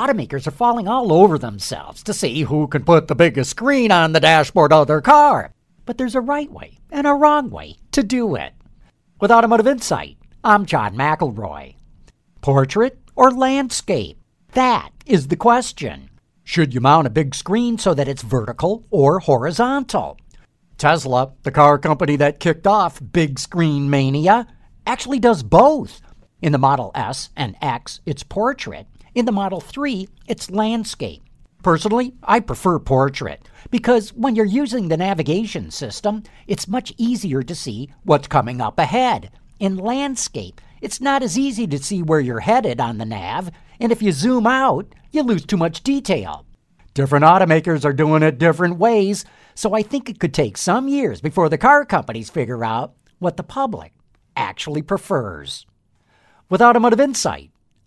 automakers are falling all over themselves to see who can put the biggest screen on the dashboard of their car. But there's a right way and a wrong way to do it. With Automotive Insight, I'm John McElroy. Portrait or landscape? That is the question. Should you mount a big screen so that it's vertical or horizontal? Tesla, the car company that kicked off big screen mania, actually does both. In the Model S and X, it's portrait. In the Model 3, it's landscape. Personally, I prefer portrait because when you're using the navigation system, it's much easier to see what's coming up ahead. In landscape, it's not as easy to see where you're headed on the nav, and if you zoom out, you lose too much detail. Different automakers are doing it different ways, so I think it could take some years before the car companies figure out what the public actually prefers. With Automotive Insight,